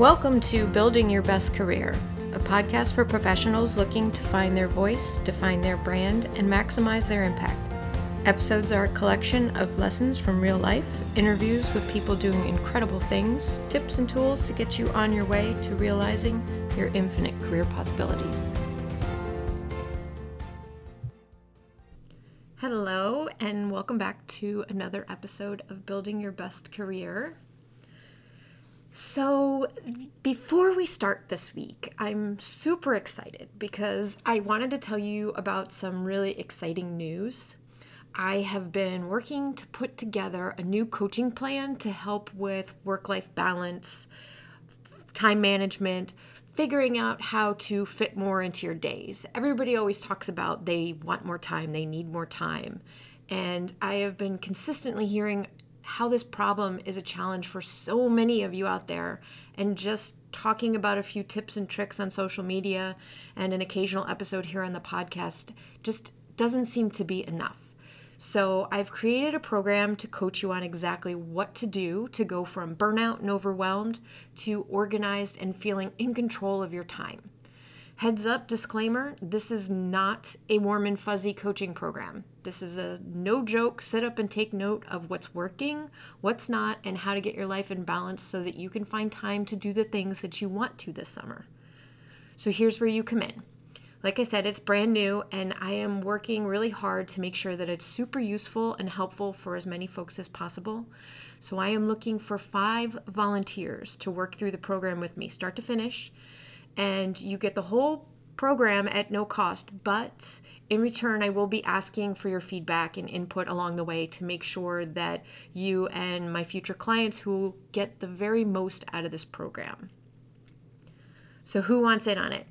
Welcome to Building Your Best Career, a podcast for professionals looking to find their voice, define their brand, and maximize their impact. Episodes are a collection of lessons from real life, interviews with people doing incredible things, tips and tools to get you on your way to realizing your infinite career possibilities. Hello, and welcome back to another episode of Building Your Best Career. So, before we start this week, I'm super excited because I wanted to tell you about some really exciting news. I have been working to put together a new coaching plan to help with work life balance, time management, figuring out how to fit more into your days. Everybody always talks about they want more time, they need more time. And I have been consistently hearing how this problem is a challenge for so many of you out there. And just talking about a few tips and tricks on social media and an occasional episode here on the podcast just doesn't seem to be enough. So, I've created a program to coach you on exactly what to do to go from burnout and overwhelmed to organized and feeling in control of your time. Heads up disclaimer this is not a warm and fuzzy coaching program. This is a no joke, sit up and take note of what's working, what's not, and how to get your life in balance so that you can find time to do the things that you want to this summer. So here's where you come in. Like I said, it's brand new, and I am working really hard to make sure that it's super useful and helpful for as many folks as possible. So I am looking for five volunteers to work through the program with me, start to finish and you get the whole program at no cost, but in return, I will be asking for your feedback and input along the way to make sure that you and my future clients who get the very most out of this program. So, who wants in on it?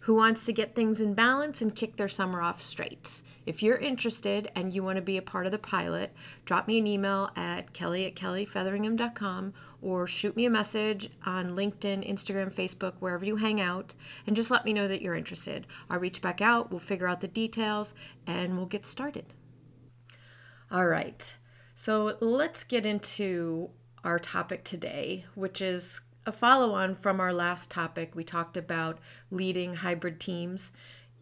Who wants to get things in balance and kick their summer off straight? If you're interested and you want to be a part of the pilot, drop me an email at kelly at kellyfeatheringham.com or shoot me a message on LinkedIn, Instagram, Facebook, wherever you hang out, and just let me know that you're interested. I'll reach back out, we'll figure out the details, and we'll get started. All right, so let's get into our topic today, which is a follow on from our last topic. We talked about leading hybrid teams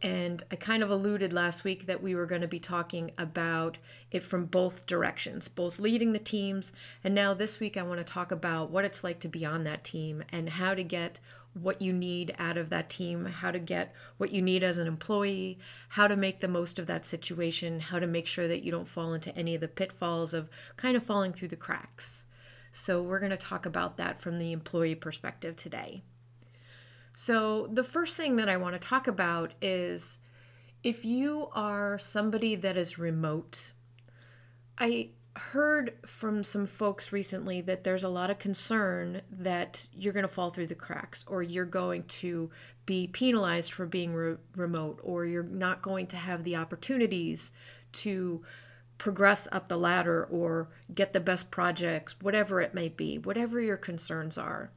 and I kind of alluded last week that we were going to be talking about it from both directions, both leading the teams. And now this week, I want to talk about what it's like to be on that team and how to get what you need out of that team, how to get what you need as an employee, how to make the most of that situation, how to make sure that you don't fall into any of the pitfalls of kind of falling through the cracks. So, we're going to talk about that from the employee perspective today. So, the first thing that I want to talk about is if you are somebody that is remote, I heard from some folks recently that there's a lot of concern that you're going to fall through the cracks or you're going to be penalized for being re- remote or you're not going to have the opportunities to progress up the ladder or get the best projects, whatever it may be, whatever your concerns are.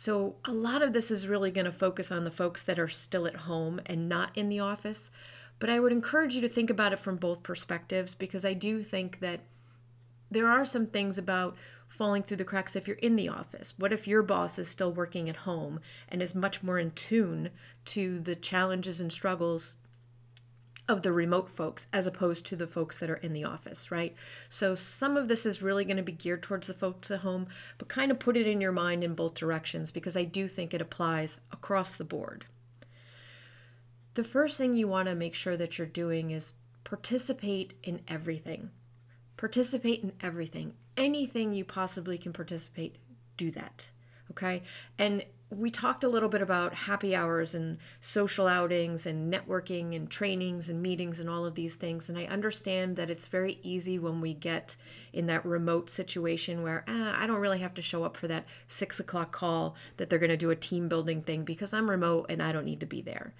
So, a lot of this is really going to focus on the folks that are still at home and not in the office. But I would encourage you to think about it from both perspectives because I do think that there are some things about falling through the cracks if you're in the office. What if your boss is still working at home and is much more in tune to the challenges and struggles of the remote folks as opposed to the folks that are in the office, right? So some of this is really going to be geared towards the folks at home, but kind of put it in your mind in both directions because I do think it applies across the board. The first thing you want to make sure that you're doing is participate in everything. Participate in everything. Anything you possibly can participate, do that. Okay? And we talked a little bit about happy hours and social outings and networking and trainings and meetings and all of these things. And I understand that it's very easy when we get in that remote situation where ah, I don't really have to show up for that six o'clock call that they're going to do a team building thing because I'm remote and I don't need to be there.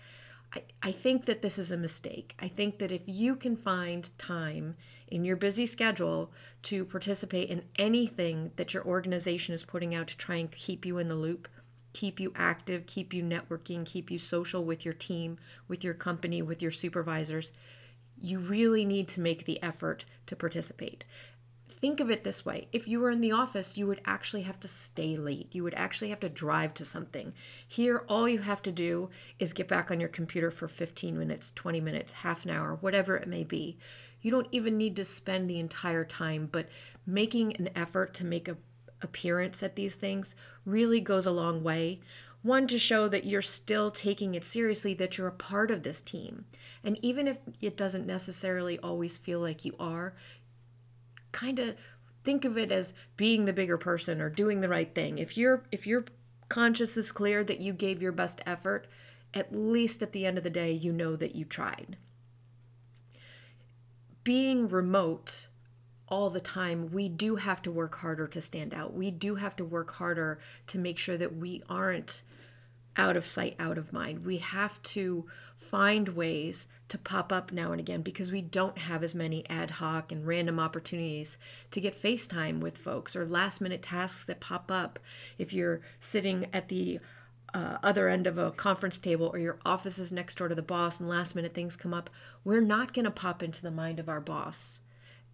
I, I think that this is a mistake. I think that if you can find time in your busy schedule to participate in anything that your organization is putting out to try and keep you in the loop, keep you active, keep you networking, keep you social with your team, with your company, with your supervisors, you really need to make the effort to participate. think of it this way if you were in the office, you would actually have to stay late. You would actually have to drive to something. Here, all you have to do is get back on your computer for 15 minutes, 20 minutes, half an hour, whatever it may be. You don't even need to spend the entire time, but making an effort to make a appearance at these things really goes a long way. One, to show that you're still taking it seriously, that you're a part of this team. And even if it doesn't necessarily always feel like you are, kind of think of it as being the bigger person or doing the right thing. If you're if your conscience is clear that you gave your best effort, at least at the end of the day you know that you tried. Being remote all the time, we do have to work harder to stand out. We do have to work harder to make sure that we aren't out of sight, out of mind. We have to find ways to pop up now and again because we don't have as many ad hoc and random opportunities to get FaceTime with folks or last minute tasks that pop up if you're sitting at the uh, other end of a conference table or your office is next door to the boss and last minute things come up. We're not going to pop into the mind of our boss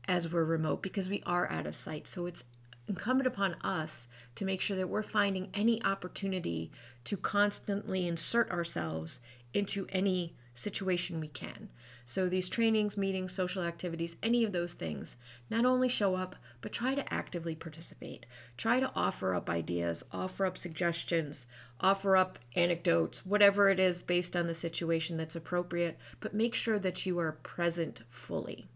as we're remote because we are out of sight. So it's incumbent upon us to make sure that we're finding any opportunity to constantly insert ourselves into any situation we can. So, these trainings, meetings, social activities, any of those things, not only show up, but try to actively participate. Try to offer up ideas, offer up suggestions, offer up anecdotes, whatever it is based on the situation that's appropriate, but make sure that you are present fully.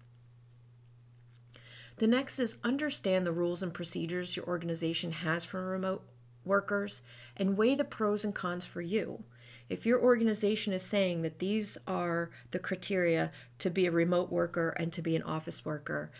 The next is understand the rules and procedures your organization has for remote workers and weigh the pros and cons for you. If your organization is saying that these are the criteria to be a remote worker and to be an office worker,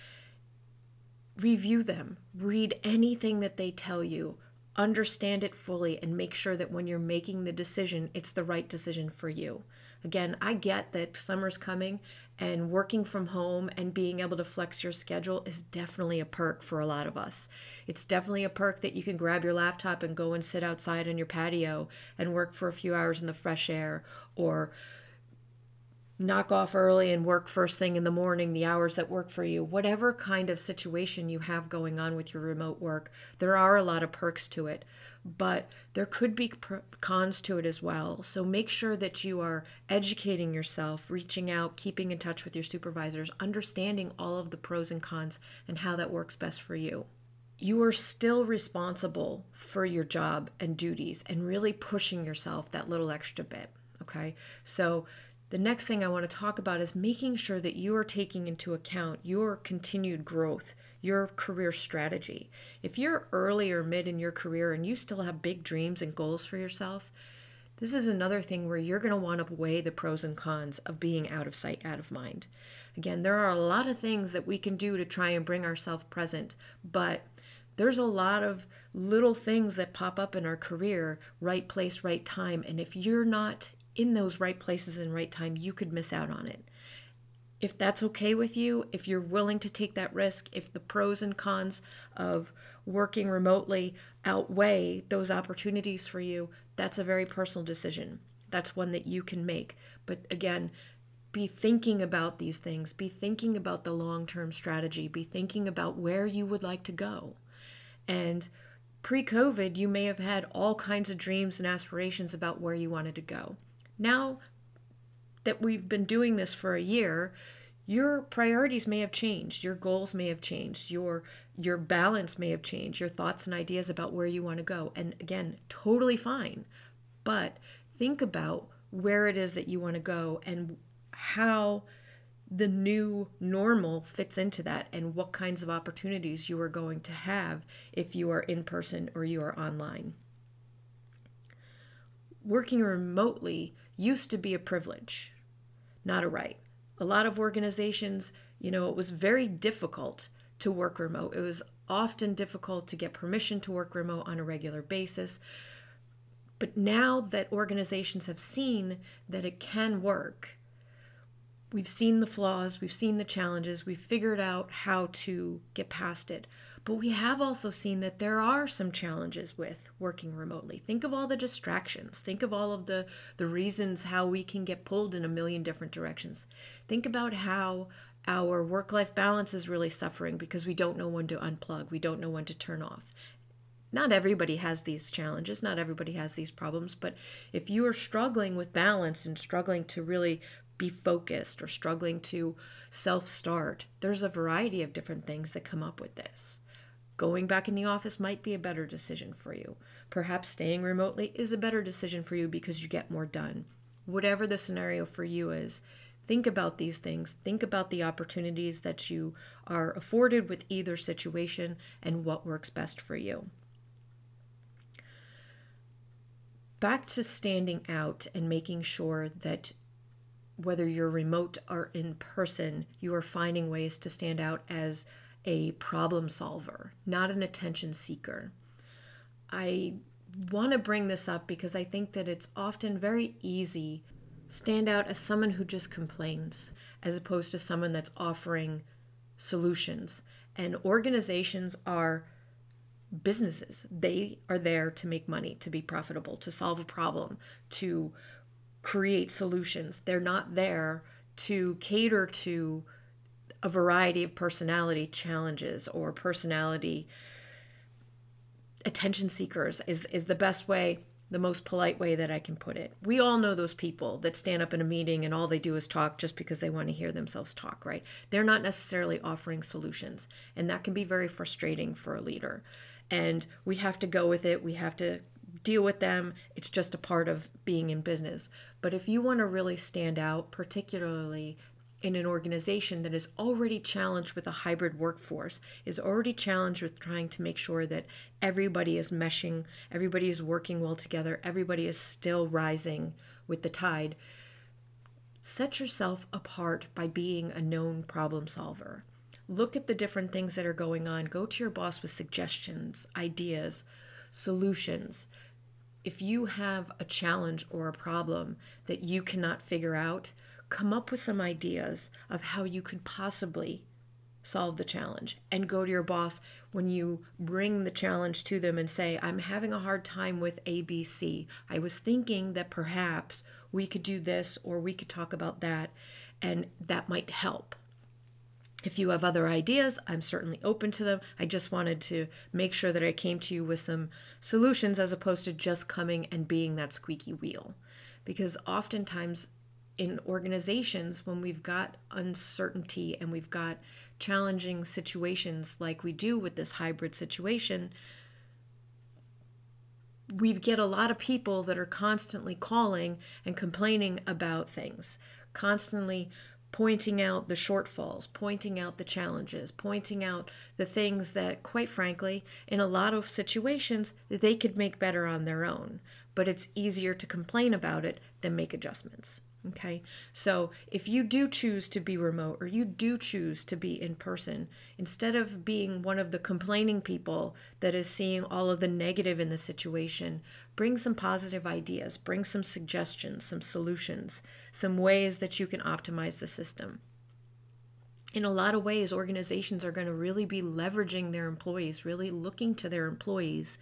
review them, read anything that they tell you, understand it fully, and make sure that when you're making the decision, it's the right decision for you. Again, I get that summer's coming and working from home and being able to flex your schedule is definitely a perk for a lot of us. It's definitely a perk that you can grab your laptop and go and sit outside on your patio and work for a few hours in the fresh air or knock off early and work first thing in the morning, the hours that work for you. Whatever kind of situation you have going on with your remote work, there are a lot of perks to it but there could be cons to it as well. So make sure that you are educating yourself, reaching out, keeping in touch with your supervisors, understanding all of the pros and cons and how that works best for you. You are still responsible for your job and duties and really pushing yourself that little extra bit. Okay. So the next thing I want to talk about is making sure that you are taking into account your continued growth your career strategy. If you're early or mid in your career and you still have big dreams and goals for yourself, this is another thing where you're going to want to weigh the pros and cons of being out of sight, out of mind. Again, there are a lot of things that we can do to try and bring ourselves present, but there's a lot of little things that pop up in our career right place, right time. And if you're not in those right places and right time, you could miss out on it if that's okay with you, if you're willing to take that risk, if the pros and cons of working remotely outweigh those opportunities for you, that's a very personal decision. That's one that you can make. But again, be thinking about these things, be thinking about the long term strategy, be thinking about where you would like to go. And pre COVID, you may have had all kinds of dreams and aspirations about where you wanted to go. Now that we've been doing this for a year, your priorities may have changed, your goals may have changed, your your balance may have changed, your thoughts and ideas about where you want to go. And again, totally fine. But think about where it is that you want to go and how the new normal fits into that and what kinds of opportunities you are going to have if you are in person or you are online. Working remotely used to be a privilege, not a right. A lot of organizations, you know, it was very difficult to work remote. It was often difficult to get permission to work remote on a regular basis. But now that organizations have seen that it can work, we've seen the flaws, we've seen the challenges, we've figured out how to get past it. But we have also seen that there are some challenges with working remotely. Think of all the distractions. Think of all of the, the reasons how we can get pulled in a million different directions. Think about how our work life balance is really suffering because we don't know when to unplug, we don't know when to turn off. Not everybody has these challenges, not everybody has these problems, but if you are struggling with balance and struggling to really be focused or struggling to self start, there's a variety of different things that come up with this. Going back in the office might be a better decision for you. Perhaps staying remotely is a better decision for you because you get more done. Whatever the scenario for you is, Think about these things. Think about the opportunities that you are afforded with either situation and what works best for you. Back to standing out and making sure that whether you're remote or in person, you are finding ways to stand out as a problem solver, not an attention seeker. I want to bring this up because I think that it's often very easy stand out as someone who just complains as opposed to someone that's offering solutions. And organizations are businesses. They are there to make money, to be profitable, to solve a problem, to create solutions. They're not there to cater to a variety of personality challenges or personality attention seekers is is the best way the most polite way that I can put it. We all know those people that stand up in a meeting and all they do is talk just because they want to hear themselves talk, right? They're not necessarily offering solutions, and that can be very frustrating for a leader. And we have to go with it, we have to deal with them. It's just a part of being in business. But if you want to really stand out, particularly in an organization that is already challenged with a hybrid workforce, is already challenged with trying to make sure that everybody is meshing, everybody is working well together, everybody is still rising with the tide, set yourself apart by being a known problem solver. Look at the different things that are going on. Go to your boss with suggestions, ideas, solutions. If you have a challenge or a problem that you cannot figure out, come up with some ideas of how you could possibly solve the challenge and go to your boss when you bring the challenge to them and say, I'm having a hard time with ABC. I was thinking that perhaps we could do this or we could talk about that, and that might help. If you have other ideas, I'm certainly open to them. I just wanted to make sure that I came to you with some solutions as opposed to just coming and being that squeaky wheel. Because oftentimes in organizations when we've got uncertainty and we've got challenging situations like we do with this hybrid situation we get a lot of people that are constantly calling and complaining about things constantly pointing out the shortfalls pointing out the challenges pointing out the things that quite frankly in a lot of situations they could make better on their own. But it's easier to complain about it than make adjustments Okay, so if you do choose to be remote or you do choose to be in person, instead of being one of the complaining people that is seeing all of the negative in the situation, bring some positive ideas, bring some suggestions, some solutions, some ways that you can optimize the system. In a lot of ways, organizations are going to really be leveraging their employees, really looking to their employees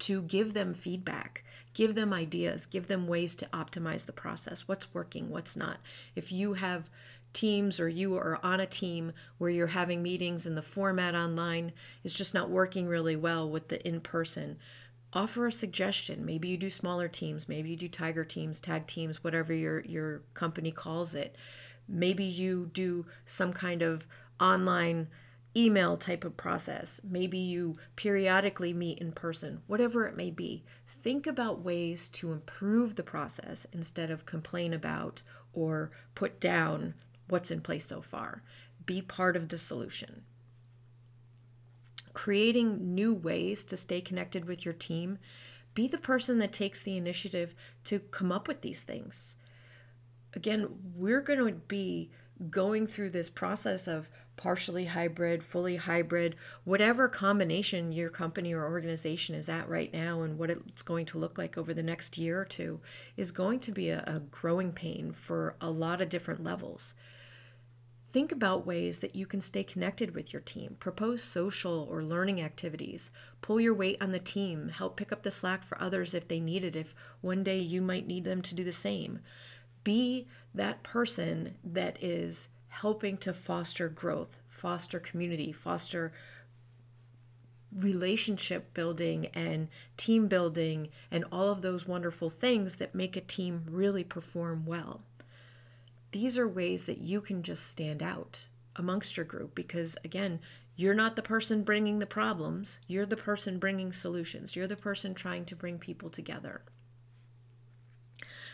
to give them feedback, give them ideas, give them ways to optimize the process. What's working, what's not. If you have teams or you are on a team where you're having meetings and the format online is just not working really well with the in person, offer a suggestion. Maybe you do smaller teams, maybe you do tiger teams, tag teams, whatever your your company calls it. Maybe you do some kind of online email type of process. Maybe you periodically meet in person, whatever it may be. Think about ways to improve the process instead of complain about or put down what's in place so far. Be part of the solution. Creating new ways to stay connected with your team. Be the person that takes the initiative to come up with these things. Again, we're going to be going through this process of partially hybrid, fully hybrid, whatever combination your company or organization is at right now and what it's going to look like over the next year or two is going to be a, a growing pain for a lot of different levels. Think about ways that you can stay connected with your team. Propose social or learning activities. Pull your weight on the team. Help pick up the slack for others if they need it, if one day you might need them to do the same be that person that is helping to foster growth, foster community, foster relationship building and team building and all of those wonderful things that make a team really perform well. These are ways that you can just stand out amongst your group because, again, you're not the person bringing the problems, you're the person bringing solutions, you're the person trying to bring people together.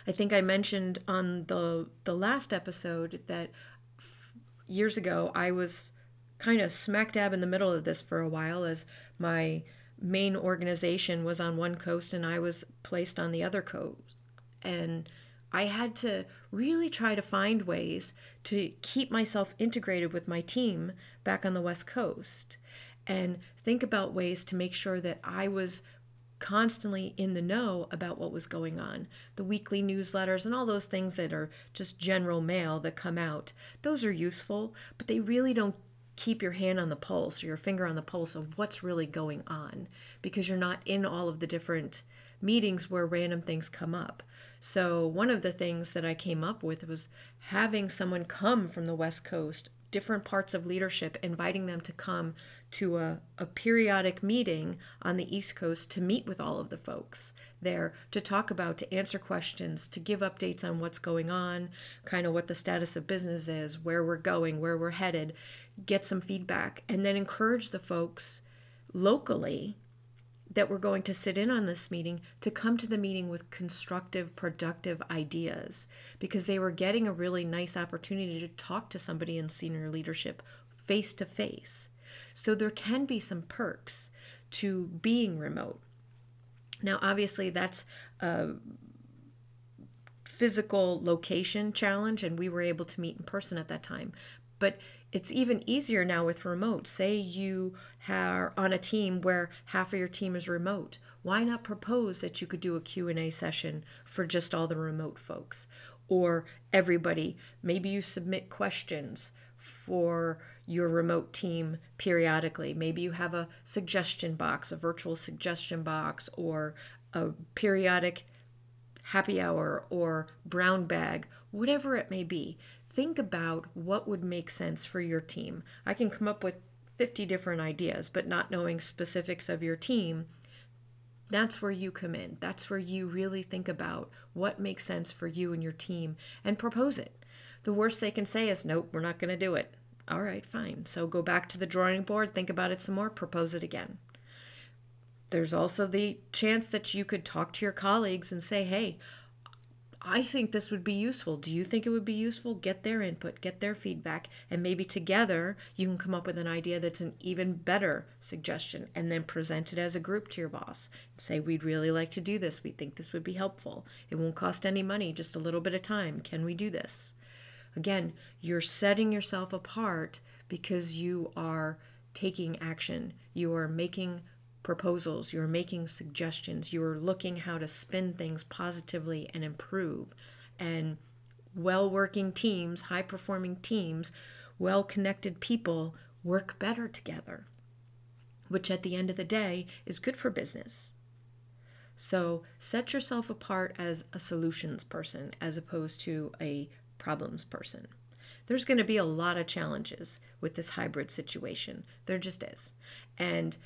I think I mentioned on the the last episode that f- years ago I was kind of smack dab in the middle of this for a while as my main organization was on one coast and I was placed on the other coast. And I had to really try to find ways to keep myself integrated with my team back on the West Coast and think about ways to make sure that I was constantly in the know about what was going on. The weekly newsletters and all those things that are just general mail that come out, those are useful, but they really don't keep your hand on the pulse or your finger on the pulse of what's really going on because you're not in all of the different meetings where random things come up. So, one of the things that I came up with was having someone come from the West Coast, different parts of leadership, inviting them to come to a, a periodic meeting on the East Coast to meet with all of the folks there to talk about, to answer questions, to give updates on what's going on, kind of what the status of business is, where we're going, where we're headed, get some feedback, and then encourage the folks locally that we're going to sit in on this meeting to come to the meeting with constructive, productive ideas because they were getting a really nice opportunity to talk to somebody in senior leadership face to face. So there can be some perks to being remote. Now, obviously, that's a physical location challenge, and we were able to meet in person at that time. But it's even easier now with remote. Say you are on a team where half of your team is remote. Why not propose that you could do a Q&A session for just all the remote folks or everybody? Maybe you submit questions for your remote team periodically. Maybe you have a suggestion box, a virtual suggestion box or a periodic happy hour or brown bag, whatever it may be think about what would make sense for your team. I can come up with 50 different ideas, but not knowing specifics of your team, that's where you come in. That's where you really think about what makes sense for you and your team and propose it. The worst they can say is, nope, we're not going to do it. All right, fine. So go back to the drawing board, think about it some more, propose it again. There's also the chance that you could talk to your colleagues and say, hey, I think this would be useful. Do you think it would be useful? Get their input, get their feedback, and maybe together you can come up with an idea that's an even better suggestion and then present it as a group to your boss. Say, we'd really like to do this. We think this would be helpful. It won't cost any money, just a little bit of time. Can we do this? Again, you're setting yourself apart because you are taking action. You are making proposals, you're making suggestions, you're looking how to spin things positively and improve. And well working teams, high performing teams, well connected people work better together, which at the end of the day is good for business. So set yourself apart as a solutions person as opposed to a problems person. There's going to be a lot of challenges with this hybrid situation. There just is. And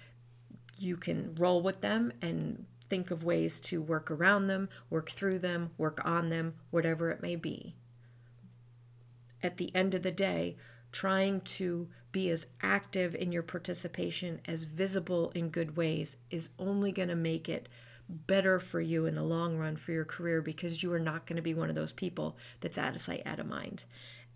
you can roll with them and think of ways to work around them, work through them, work on them, whatever it may be. At the end of the day, trying to be as active in your participation, as visible in good ways, is only going to make it better for you in the long run for your career because you are not going to be one of those people that's out of sight, out of mind.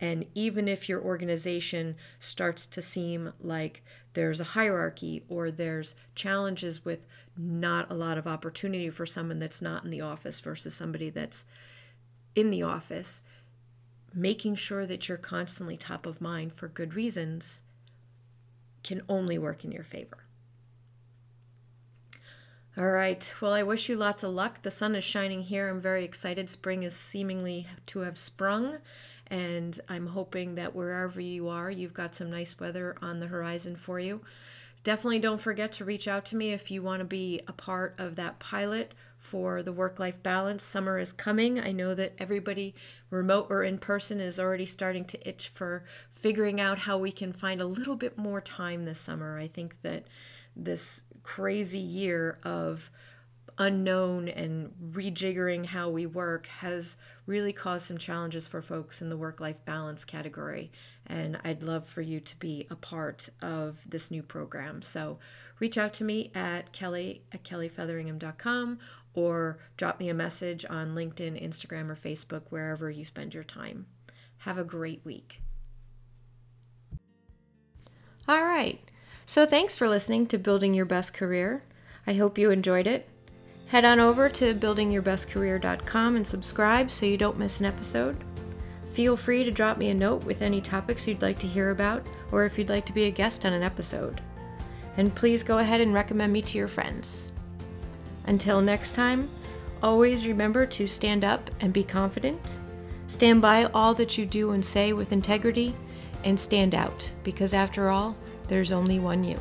And even if your organization starts to seem like there's a hierarchy or there's challenges with not a lot of opportunity for someone that's not in the office versus somebody that's in the office, making sure that you're constantly top of mind for good reasons can only work in your favor. All right. Well, I wish you lots of luck. The sun is shining here. I'm very excited. Spring is seemingly to have sprung. And I'm hoping that wherever you are, you've got some nice weather on the horizon for you. Definitely don't forget to reach out to me if you want to be a part of that pilot for the work life balance. Summer is coming. I know that everybody, remote or in person, is already starting to itch for figuring out how we can find a little bit more time this summer. I think that this crazy year of unknown and rejiggering how we work has really caused some challenges for folks in the work life balance category. And I'd love for you to be a part of this new program. So reach out to me at kelly at kellyfeatheringham.com or drop me a message on LinkedIn, Instagram, or Facebook, wherever you spend your time. Have a great week. All right. So thanks for listening to Building Your Best Career. I hope you enjoyed it. Head on over to buildingyourbestcareer.com and subscribe so you don't miss an episode. Feel free to drop me a note with any topics you'd like to hear about or if you'd like to be a guest on an episode. And please go ahead and recommend me to your friends. Until next time, always remember to stand up and be confident, stand by all that you do and say with integrity, and stand out because after all, there's only one you.